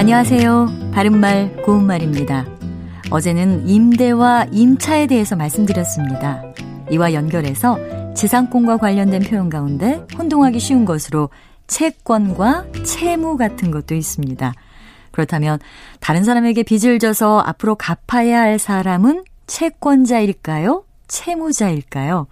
안녕하세요. 바른말 고운말입니다. 어제는 임대와 임차에 대해서 말씀드렸습니다. 이와 연결해서 지상권과 관련된 표현 가운데 혼동하기 쉬운 것으로 채권과 채무 같은 것도 있습니다. 그렇다면 다른 사람에게 빚을 져서 앞으로 갚아야 할 사람은 채권자일까요? 채무자일까요?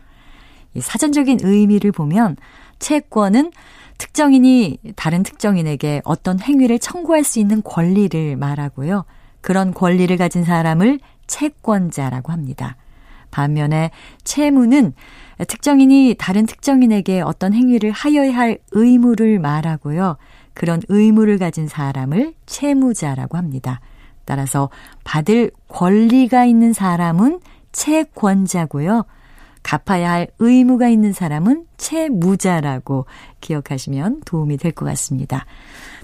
사전적인 의미를 보면 채권은 특정인이 다른 특정인에게 어떤 행위를 청구할 수 있는 권리를 말하고요. 그런 권리를 가진 사람을 채권자라고 합니다. 반면에 채무는 특정인이 다른 특정인에게 어떤 행위를 하여야 할 의무를 말하고요. 그런 의무를 가진 사람을 채무자라고 합니다. 따라서 받을 권리가 있는 사람은 채권자고요. 갚아야 할 의무가 있는 사람은 채무자라고 기억하시면 도움이 될 것 같습니다.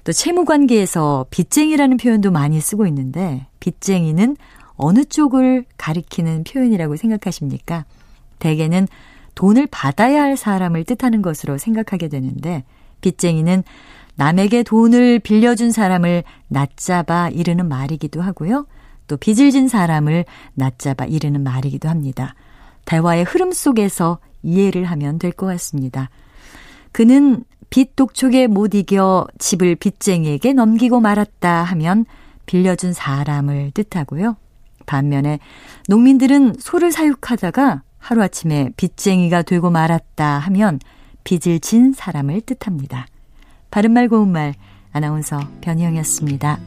또 채무 관계에서 빚쟁이라는 표현도 많이 쓰고 있는데 빚쟁이는 어느 쪽을 가리키는 표현이라고 생각하십니까? 대개는 돈을 받아야 할 사람을 뜻하는 것으로 생각하게 되는데 빚쟁이는 남에게 돈을 빌려준 사람을 낮잡아 이르는 말이기도 하고요. 또 빚을 진 사람을 낮잡아 이르는 말이기도 합니다. 대화의 흐름 속에서 이해를 하면 될 것 같습니다. 그는 빚 독촉에 못 이겨 집을 빚쟁이에게 넘기고 말았다 하면 빌려준 사람을 뜻하고요. 반면에 농민들은 소를 사육하다가 하루아침에 빚쟁이가 되고 말았다 하면 빚을 진 사람을 뜻합니다. 바른말 고운말 아나운서 변희영이었습니다.